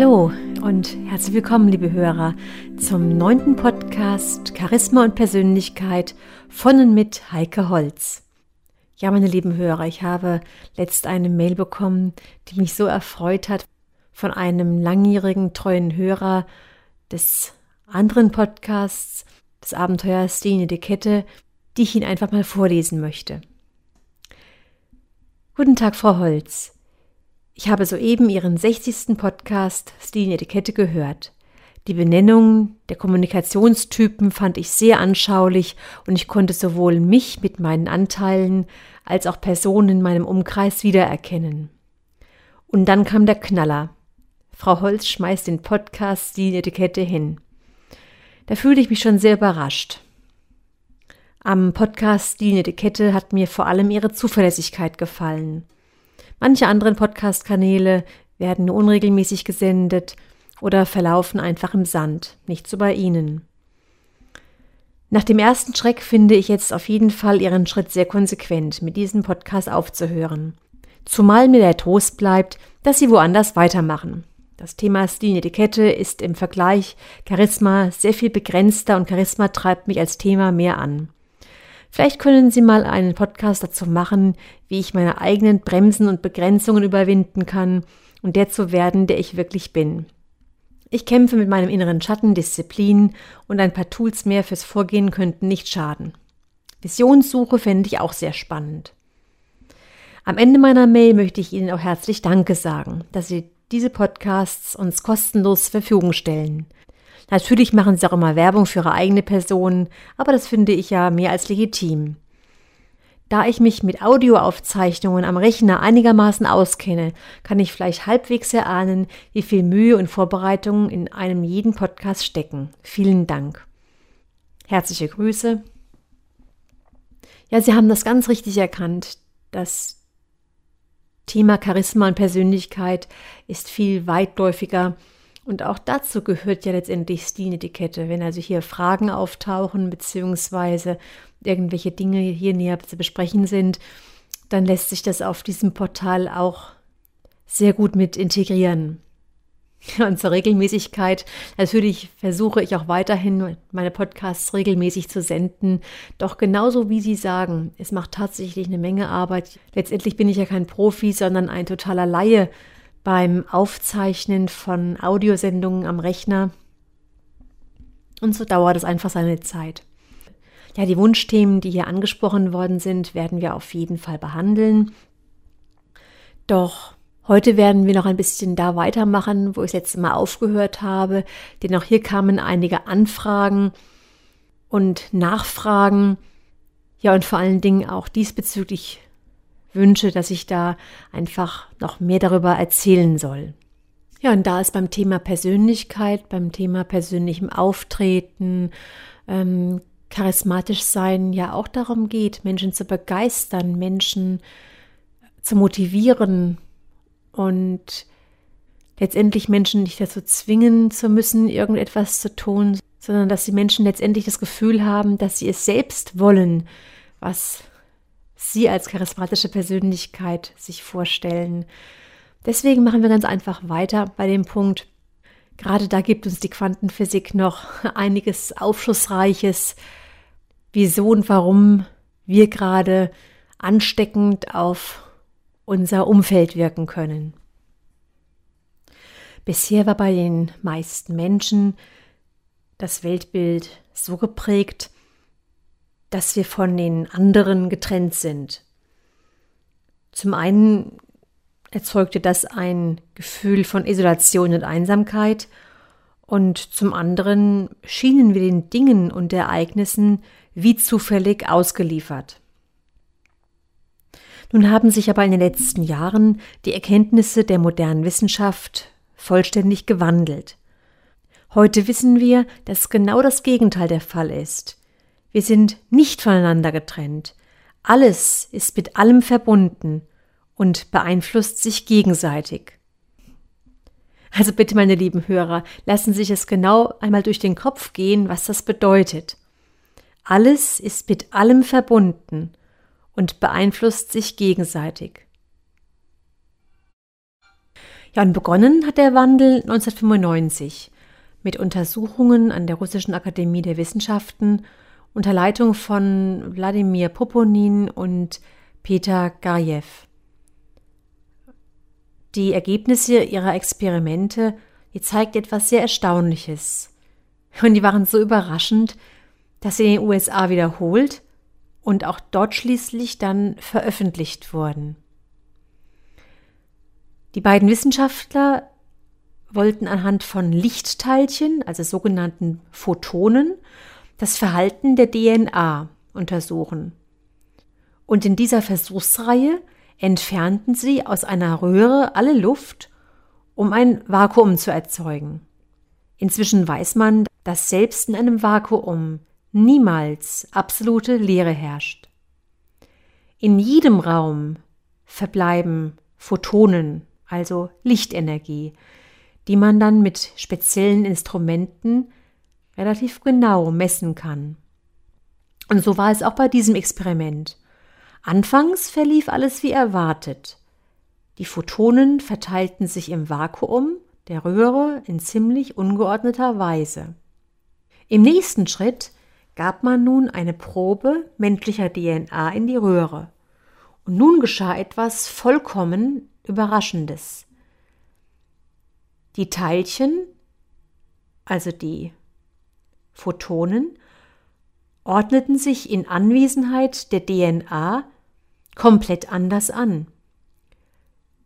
Hallo und herzlich willkommen, liebe Hörer, zum neunten Podcast Charisma und Persönlichkeit von und mit Heike Holz. Ja, meine lieben Hörer, ich habe letzt eine Mail bekommen, die mich so erfreut hat von einem langjährigen treuen Hörer des anderen Podcasts, des Abenteuers Die Etikette, die ich Ihnen einfach mal vorlesen möchte. Guten Tag, Frau Holz. Ich habe soeben Ihren 60. Podcast Stil Etikette gehört. Die Benennung der Kommunikationstypen fand ich sehr anschaulich und ich konnte sowohl mich mit meinen Anteilen als auch Personen in meinem Umkreis wiedererkennen. Und dann kam der Knaller. Frau Holz schmeißt den Podcast Stil Etikette hin. Da fühlte ich mich schon sehr überrascht. Am Podcast Stil Etikette hat mir vor allem ihre Zuverlässigkeit gefallen. Manche anderen Podcast-Kanäle werden nur unregelmäßig gesendet oder verlaufen einfach im Sand. Nicht so bei Ihnen. Nach dem ersten Schreck finde ich jetzt auf jeden Fall Ihren Schritt sehr konsequent, mit diesem Podcast aufzuhören. Zumal mir der Trost bleibt, dass Sie woanders weitermachen. Das Thema Stiletikette ist im Vergleich Charisma sehr viel begrenzter und Charisma treibt mich als Thema mehr an. Vielleicht können Sie mal einen Podcast dazu machen, wie ich meine eigenen Bremsen und Begrenzungen überwinden kann und der zu werden, der ich wirklich bin. Ich kämpfe mit meinem inneren Schatten, Disziplin und ein paar Tools mehr fürs Vorgehen könnten nicht schaden. Visionssuche fände ich auch sehr spannend. Am Ende meiner Mail möchte ich Ihnen auch herzlich Danke sagen, dass Sie diese Podcasts uns kostenlos zur Verfügung stellen. Natürlich machen sie auch immer Werbung für ihre eigene Person, aber das finde ich ja mehr als legitim. Da ich mich mit Audioaufzeichnungen am Rechner einigermaßen auskenne, kann ich vielleicht halbwegs erahnen, wie viel Mühe und Vorbereitung in einem jeden Podcast stecken. Vielen Dank. Herzliche Grüße. Ja, Sie haben das ganz richtig erkannt. Das Thema Charisma und Persönlichkeit ist viel weitläufiger und auch dazu gehört ja letztendlich Stiletikette. Wenn also hier Fragen auftauchen, beziehungsweise irgendwelche Dinge hier näher zu besprechen sind, dann lässt sich das auf diesem Portal auch sehr gut mit integrieren. Und zur Regelmäßigkeit, natürlich versuche ich auch weiterhin meine Podcasts regelmäßig zu senden. Doch genauso wie Sie sagen, es macht tatsächlich eine Menge Arbeit. Letztendlich bin ich ja kein Profi, sondern ein totaler Laie beim Aufzeichnen von Audiosendungen am Rechner. Und so dauert es einfach seine Zeit. Ja, die Wunschthemen, die hier angesprochen worden sind, werden wir auf jeden Fall behandeln. Doch heute werden wir noch ein bisschen da weitermachen, wo ich das letzte Mal aufgehört habe, denn auch hier kamen einige Anfragen und Nachfragen. Ja, und vor allen Dingen auch diesbezüglich wünsche, dass ich da einfach noch mehr darüber erzählen soll. Ja, und da es beim Thema Persönlichkeit, beim Thema persönlichem Auftreten, ähm, charismatisch sein ja auch darum geht, Menschen zu begeistern, Menschen zu motivieren und letztendlich Menschen nicht dazu zwingen zu müssen, irgendetwas zu tun, sondern dass die Menschen letztendlich das Gefühl haben, dass sie es selbst wollen, was Sie als charismatische Persönlichkeit sich vorstellen. Deswegen machen wir ganz einfach weiter bei dem Punkt. Gerade da gibt uns die Quantenphysik noch einiges Aufschlussreiches, wieso und warum wir gerade ansteckend auf unser Umfeld wirken können. Bisher war bei den meisten Menschen das Weltbild so geprägt, dass wir von den anderen getrennt sind. Zum einen erzeugte das ein Gefühl von Isolation und Einsamkeit, und zum anderen schienen wir den Dingen und Ereignissen wie zufällig ausgeliefert. Nun haben sich aber in den letzten Jahren die Erkenntnisse der modernen Wissenschaft vollständig gewandelt. Heute wissen wir, dass genau das Gegenteil der Fall ist. Wir sind nicht voneinander getrennt. Alles ist mit allem verbunden und beeinflusst sich gegenseitig. Also bitte, meine lieben Hörer, lassen Sie sich es genau einmal durch den Kopf gehen, was das bedeutet. Alles ist mit allem verbunden und beeinflusst sich gegenseitig. Ja, und begonnen hat der Wandel 1995 mit Untersuchungen an der Russischen Akademie der Wissenschaften unter Leitung von Wladimir Poponin und Peter Garjew. Die Ergebnisse ihrer Experimente, die zeigt etwas sehr Erstaunliches. Und die waren so überraschend, dass sie in den USA wiederholt und auch dort schließlich dann veröffentlicht wurden. Die beiden Wissenschaftler wollten anhand von Lichtteilchen, also sogenannten Photonen, das Verhalten der DNA untersuchen. Und in dieser Versuchsreihe entfernten sie aus einer Röhre alle Luft, um ein Vakuum zu erzeugen. Inzwischen weiß man, dass selbst in einem Vakuum niemals absolute Leere herrscht. In jedem Raum verbleiben Photonen, also Lichtenergie, die man dann mit speziellen Instrumenten relativ genau messen kann. Und so war es auch bei diesem Experiment. Anfangs verlief alles wie erwartet. Die Photonen verteilten sich im Vakuum der Röhre in ziemlich ungeordneter Weise. Im nächsten Schritt gab man nun eine Probe menschlicher DNA in die Röhre. Und nun geschah etwas vollkommen Überraschendes. Die Teilchen, also die Photonen, ordneten sich in Anwesenheit der DNA komplett anders an.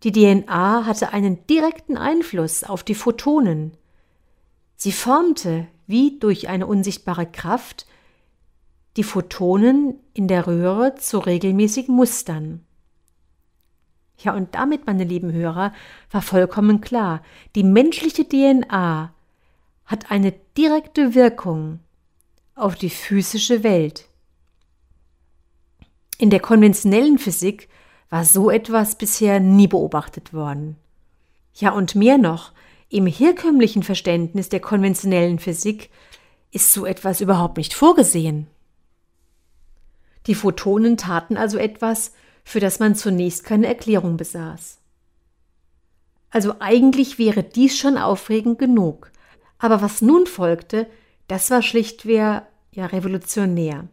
Die DNA hatte einen direkten Einfluss auf die Photonen. Sie formte, wie durch eine unsichtbare Kraft, die Photonen in der Röhre zu regelmäßigen Mustern. Ja, und damit, meine lieben Hörer, war vollkommen klar, die menschliche DNA hat eine direkte Wirkung auf die physische Welt. In der konventionellen Physik war so etwas bisher nie beobachtet worden. Ja, und mehr noch, im herkömmlichen Verständnis der konventionellen Physik ist so etwas überhaupt nicht vorgesehen. Die Photonen taten also etwas, für das man zunächst keine Erklärung besaß. Also eigentlich wäre dies schon aufregend genug, aber was nun folgte, das war schlichtweg ja revolutionär.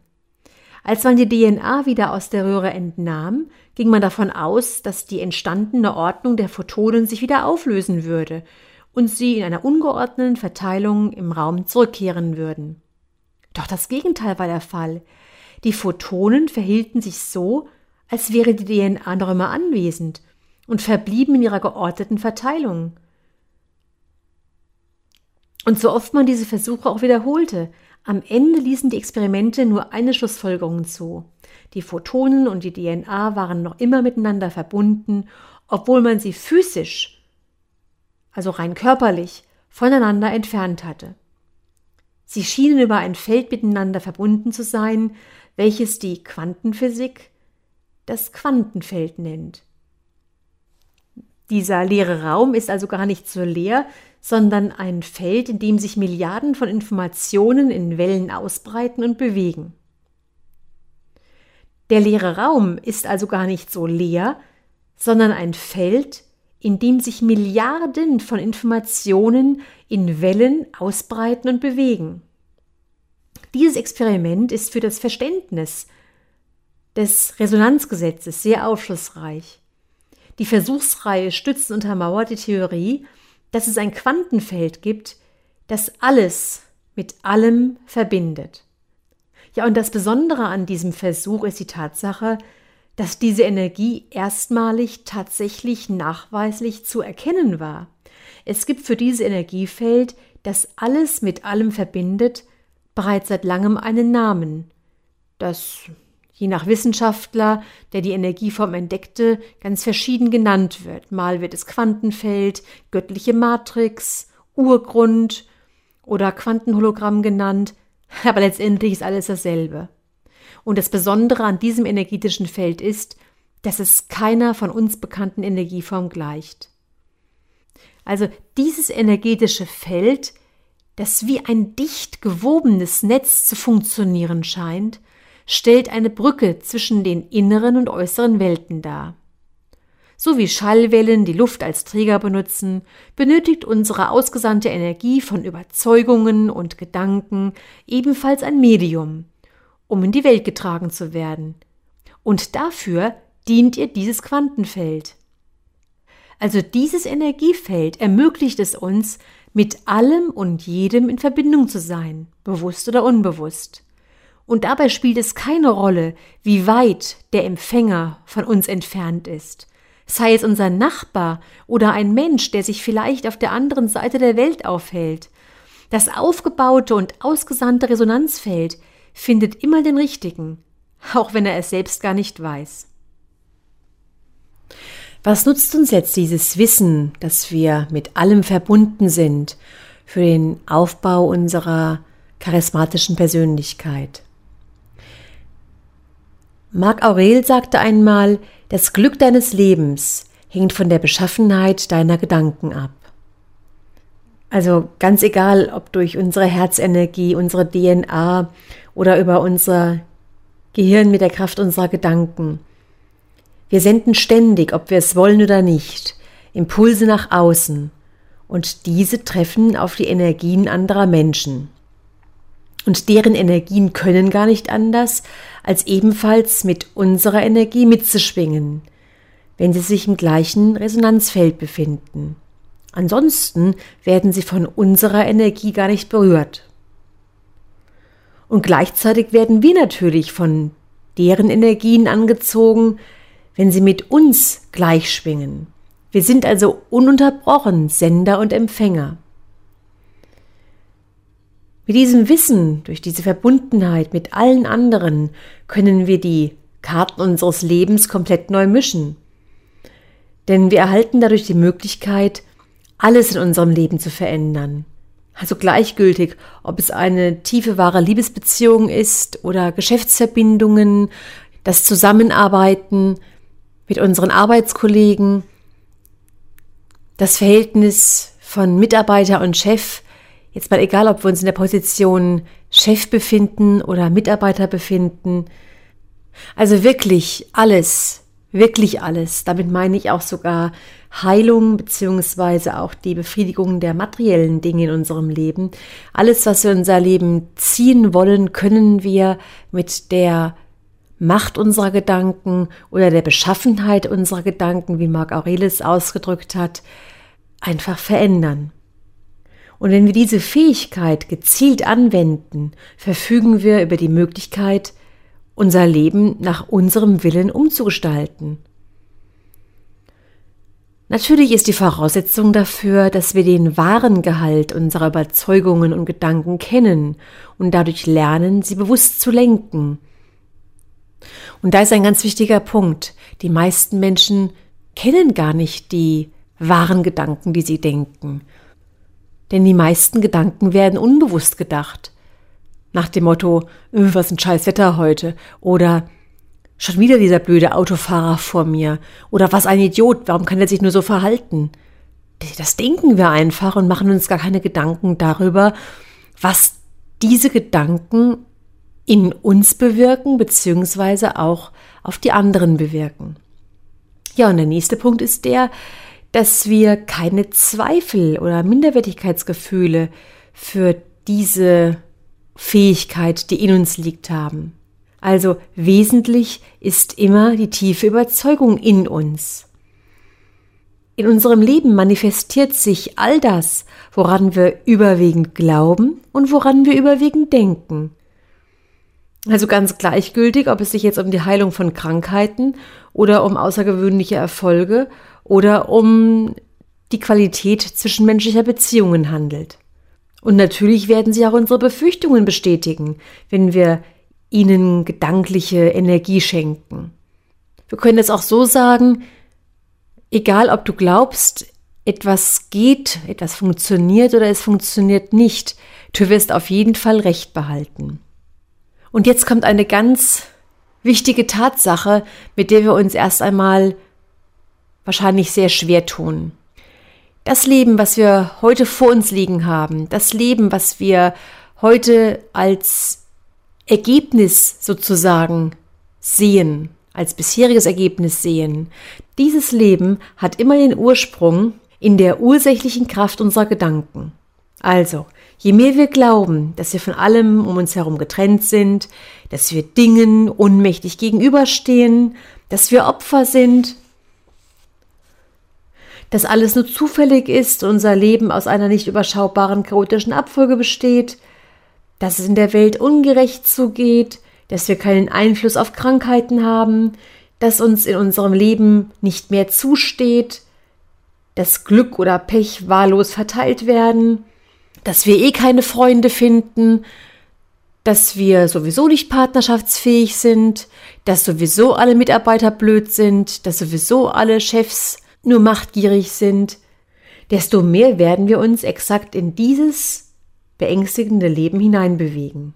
Als man die DNA wieder aus der Röhre entnahm, ging man davon aus, dass die entstandene Ordnung der Photonen sich wieder auflösen würde und sie in einer ungeordneten Verteilung im Raum zurückkehren würden. Doch das Gegenteil war der Fall. Die Photonen verhielten sich so, als wäre die DNA noch immer anwesend und verblieben in ihrer geordneten Verteilung. Und so oft man diese Versuche auch wiederholte, am Ende ließen die Experimente nur eine Schlussfolgerung zu. Die Photonen und die DNA waren noch immer miteinander verbunden, obwohl man sie physisch, also rein körperlich, voneinander entfernt hatte. Sie schienen über ein Feld miteinander verbunden zu sein, welches die Quantenphysik das Quantenfeld nennt. Dieser leere Raum ist also gar nicht so leer, sondern ein Feld, in dem sich Milliarden von Informationen in Wellen ausbreiten und bewegen. Der leere Raum ist also gar nicht so leer, sondern ein Feld, in dem sich Milliarden von Informationen in Wellen ausbreiten und bewegen. Dieses Experiment ist für das Verständnis des Resonanzgesetzes sehr aufschlussreich. Die Versuchsreihe stützt und untermauert die Theorie, dass es ein Quantenfeld gibt, das alles mit allem verbindet. Ja, und das Besondere an diesem Versuch ist die Tatsache, dass diese Energie erstmalig tatsächlich nachweislich zu erkennen war. Es gibt für dieses Energiefeld, das alles mit allem verbindet, bereits seit langem einen Namen, das je nach Wissenschaftler, der die Energieform entdeckte, ganz verschieden genannt wird. Mal wird es Quantenfeld, göttliche Matrix, Urgrund oder Quantenhologramm genannt, aber letztendlich ist alles dasselbe. Und das Besondere an diesem energetischen Feld ist, dass es keiner von uns bekannten Energieform gleicht. Also dieses energetische Feld, das wie ein dicht gewobenes Netz zu funktionieren scheint, stellt eine Brücke zwischen den inneren und äußeren Welten dar. so wie Schallwellen die Luft als Träger benutzen, benötigt unsere ausgesandte Energie von Überzeugungen und Gedanken ebenfalls ein Medium, um in die Welt getragen zu werden. Und dafür dient ihr dieses Quantenfeld. Also dieses Energiefeld ermöglicht es uns, mit allem und jedem in Verbindung zu sein, bewusst oder unbewusst. Und dabei spielt es keine Rolle, wie weit der Empfänger von uns entfernt ist sei es unser Nachbar oder ein Mensch, der sich vielleicht auf der anderen Seite der Welt aufhält. Das aufgebaute und ausgesandte Resonanzfeld findet immer den richtigen, auch wenn er es selbst gar nicht weiß. Was nutzt uns jetzt dieses Wissen, dass wir mit allem verbunden sind, für den Aufbau unserer charismatischen Persönlichkeit? Marc Aurel sagte einmal, das Glück deines Lebens hängt von der Beschaffenheit deiner Gedanken ab. Also ganz egal, ob durch unsere Herzenergie, unsere DNA oder über unser Gehirn mit der Kraft unserer Gedanken. Wir senden ständig, ob wir es wollen oder nicht, Impulse nach außen und diese treffen auf die Energien anderer Menschen. Und deren Energien können gar nicht anders, als ebenfalls mit unserer Energie mitzuschwingen, wenn sie sich im gleichen Resonanzfeld befinden. Ansonsten werden sie von unserer Energie gar nicht berührt. Und gleichzeitig werden wir natürlich von deren Energien angezogen, wenn sie mit uns gleich schwingen. Wir sind also ununterbrochen Sender und Empfänger. Mit diesem Wissen, durch diese Verbundenheit mit allen anderen, können wir die Karten unseres Lebens komplett neu mischen. Denn wir erhalten dadurch die Möglichkeit, alles in unserem Leben zu verändern. Also gleichgültig, ob es eine tiefe, wahre Liebesbeziehung ist oder Geschäftsverbindungen, das Zusammenarbeiten mit unseren Arbeitskollegen, das Verhältnis von Mitarbeiter und Chef, Jetzt mal egal, ob wir uns in der Position Chef befinden oder Mitarbeiter befinden. Also wirklich alles, wirklich alles. Damit meine ich auch sogar Heilung beziehungsweise auch die Befriedigung der materiellen Dinge in unserem Leben. Alles, was wir in unser Leben ziehen wollen, können wir mit der Macht unserer Gedanken oder der Beschaffenheit unserer Gedanken, wie Marc Aurelius ausgedrückt hat, einfach verändern. Und wenn wir diese Fähigkeit gezielt anwenden, verfügen wir über die Möglichkeit, unser Leben nach unserem Willen umzugestalten. Natürlich ist die Voraussetzung dafür, dass wir den wahren Gehalt unserer Überzeugungen und Gedanken kennen und dadurch lernen, sie bewusst zu lenken. Und da ist ein ganz wichtiger Punkt. Die meisten Menschen kennen gar nicht die wahren Gedanken, die sie denken denn die meisten Gedanken werden unbewusst gedacht. Nach dem Motto, äh, was ein scheiß Wetter heute oder schon wieder dieser blöde Autofahrer vor mir oder was ein Idiot, warum kann er sich nur so verhalten? Das denken wir einfach und machen uns gar keine Gedanken darüber, was diese Gedanken in uns bewirken, beziehungsweise auch auf die anderen bewirken. Ja, und der nächste Punkt ist der, dass wir keine Zweifel oder Minderwertigkeitsgefühle für diese Fähigkeit, die in uns liegt, haben. Also wesentlich ist immer die tiefe Überzeugung in uns. In unserem Leben manifestiert sich all das, woran wir überwiegend glauben und woran wir überwiegend denken. Also ganz gleichgültig, ob es sich jetzt um die Heilung von Krankheiten oder um außergewöhnliche Erfolge oder um die Qualität zwischenmenschlicher Beziehungen handelt. Und natürlich werden sie auch unsere Befürchtungen bestätigen, wenn wir ihnen gedankliche Energie schenken. Wir können es auch so sagen, egal ob du glaubst, etwas geht, etwas funktioniert oder es funktioniert nicht, du wirst auf jeden Fall Recht behalten. Und jetzt kommt eine ganz wichtige Tatsache, mit der wir uns erst einmal wahrscheinlich sehr schwer tun. Das Leben, was wir heute vor uns liegen haben, das Leben, was wir heute als Ergebnis sozusagen sehen, als bisheriges Ergebnis sehen, Dieses Leben hat immer den Ursprung in der ursächlichen Kraft unserer Gedanken. Also, je mehr wir glauben, dass wir von allem um uns herum getrennt sind, dass wir Dingen ohnmächtig gegenüberstehen, dass wir Opfer sind, dass alles nur zufällig ist, unser Leben aus einer nicht überschaubaren chaotischen Abfolge besteht, dass es in der Welt ungerecht zugeht, dass wir keinen Einfluss auf Krankheiten haben, dass uns in unserem Leben nicht mehr zusteht, dass Glück oder Pech wahllos verteilt werden, dass wir eh keine Freunde finden, dass wir sowieso nicht partnerschaftsfähig sind, dass sowieso alle Mitarbeiter blöd sind, dass sowieso alle Chefs nur machtgierig sind, desto mehr werden wir uns exakt in dieses beängstigende Leben hineinbewegen.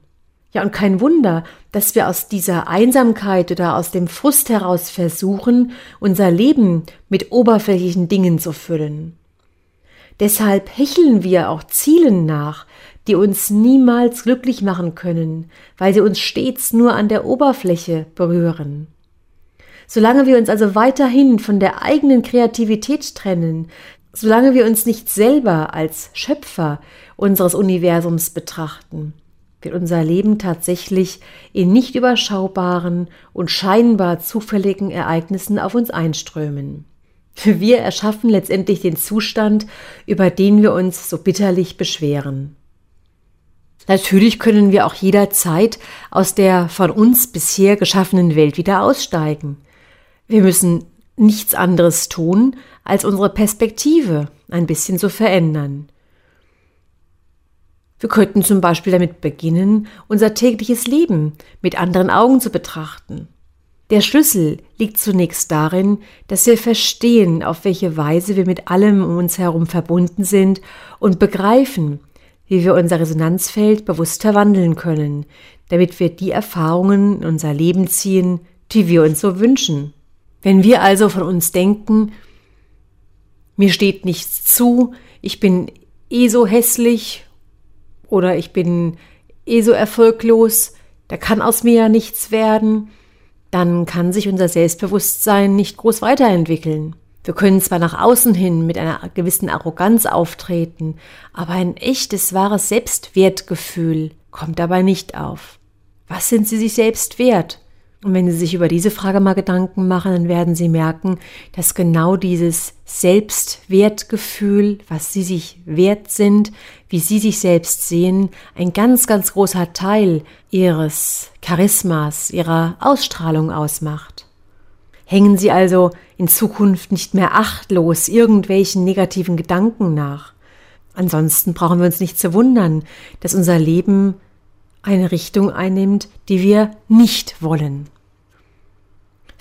Ja, und kein Wunder, dass wir aus dieser Einsamkeit oder aus dem Frust heraus versuchen, unser Leben mit oberflächlichen Dingen zu füllen. Deshalb hecheln wir auch Zielen nach, die uns niemals glücklich machen können, weil sie uns stets nur an der Oberfläche berühren. Solange wir uns also weiterhin von der eigenen Kreativität trennen, solange wir uns nicht selber als Schöpfer unseres Universums betrachten, wird unser Leben tatsächlich in nicht überschaubaren und scheinbar zufälligen Ereignissen auf uns einströmen. Wir erschaffen letztendlich den Zustand, über den wir uns so bitterlich beschweren. Natürlich können wir auch jederzeit aus der von uns bisher geschaffenen Welt wieder aussteigen. Wir müssen nichts anderes tun, als unsere Perspektive ein bisschen zu verändern. Wir könnten zum Beispiel damit beginnen, unser tägliches Leben mit anderen Augen zu betrachten. Der Schlüssel liegt zunächst darin, dass wir verstehen, auf welche Weise wir mit allem um uns herum verbunden sind und begreifen, wie wir unser Resonanzfeld bewusst verwandeln können, damit wir die Erfahrungen in unser Leben ziehen, die wir uns so wünschen. Wenn wir also von uns denken, mir steht nichts zu, ich bin eh so hässlich oder ich bin eh so erfolglos, da kann aus mir ja nichts werden, dann kann sich unser Selbstbewusstsein nicht groß weiterentwickeln. Wir können zwar nach außen hin mit einer gewissen Arroganz auftreten, aber ein echtes, wahres Selbstwertgefühl kommt dabei nicht auf. Was sind Sie sich selbst wert? Und wenn Sie sich über diese Frage mal Gedanken machen, dann werden Sie merken, dass genau dieses Selbstwertgefühl, was Sie sich wert sind, wie Sie sich selbst sehen, ein ganz, ganz großer Teil Ihres Charismas, Ihrer Ausstrahlung ausmacht. Hängen Sie also in Zukunft nicht mehr achtlos irgendwelchen negativen Gedanken nach. Ansonsten brauchen wir uns nicht zu wundern, dass unser Leben eine Richtung einnimmt, die wir nicht wollen.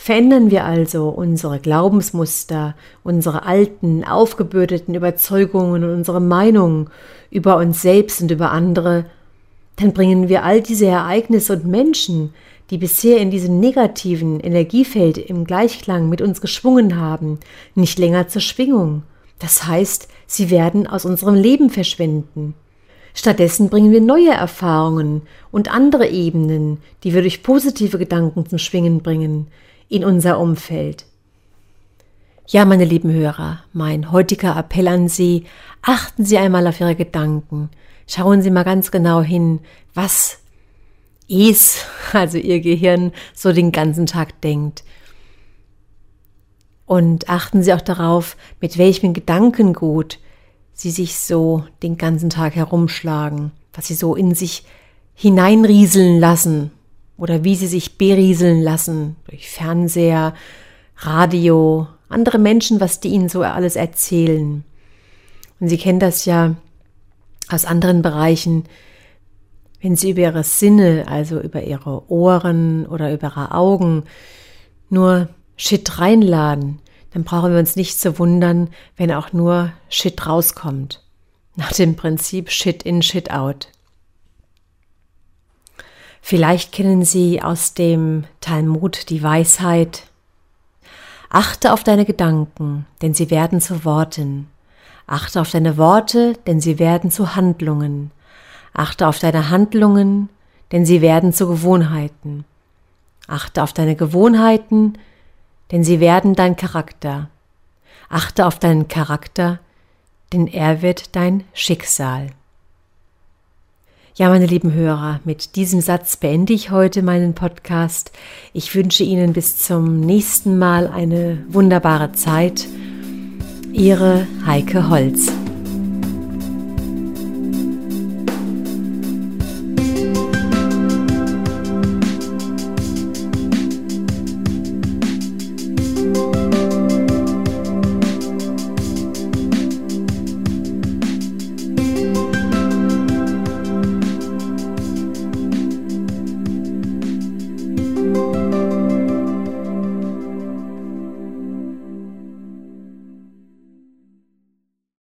Verändern wir also unsere Glaubensmuster, unsere alten, aufgebürdeten Überzeugungen und unsere Meinungen über uns selbst und über andere, dann bringen wir all diese Ereignisse und Menschen, die bisher in diesem negativen Energiefeld im Gleichklang mit uns geschwungen haben, nicht länger zur Schwingung. Das heißt, sie werden aus unserem Leben verschwinden. Stattdessen bringen wir neue Erfahrungen und andere Ebenen, die wir durch positive Gedanken zum Schwingen bringen, in unser Umfeld. Ja, meine lieben Hörer, mein heutiger Appell an Sie, achten Sie einmal auf Ihre Gedanken. Schauen Sie mal ganz genau hin, was es, also Ihr Gehirn, so den ganzen Tag denkt. Und achten Sie auch darauf, mit welchem Gedankengut Sie sich so den ganzen Tag herumschlagen, was Sie so in sich hineinrieseln lassen, oder wie sie sich berieseln lassen durch Fernseher, Radio, andere Menschen, was die ihnen so alles erzählen. Und Sie kennen das ja aus anderen Bereichen, wenn Sie über Ihre Sinne, also über Ihre Ohren oder über Ihre Augen nur Shit reinladen, dann brauchen wir uns nicht zu wundern, wenn auch nur Shit rauskommt. Nach dem Prinzip Shit in, Shit out. Vielleicht kennen Sie aus dem Talmud die Weisheit, Achte auf deine Gedanken, denn sie werden zu Worten. Achte auf deine Worte, denn sie werden zu Handlungen. Achte auf deine Handlungen, denn sie werden zu Gewohnheiten. Achte auf deine Gewohnheiten, denn sie werden dein Charakter. Achte auf deinen Charakter, denn er wird dein Schicksal. Ja, meine lieben Hörer, mit diesem Satz beende ich heute meinen Podcast. Ich wünsche Ihnen bis zum nächsten Mal eine wunderbare Zeit. Ihre Heike Holz.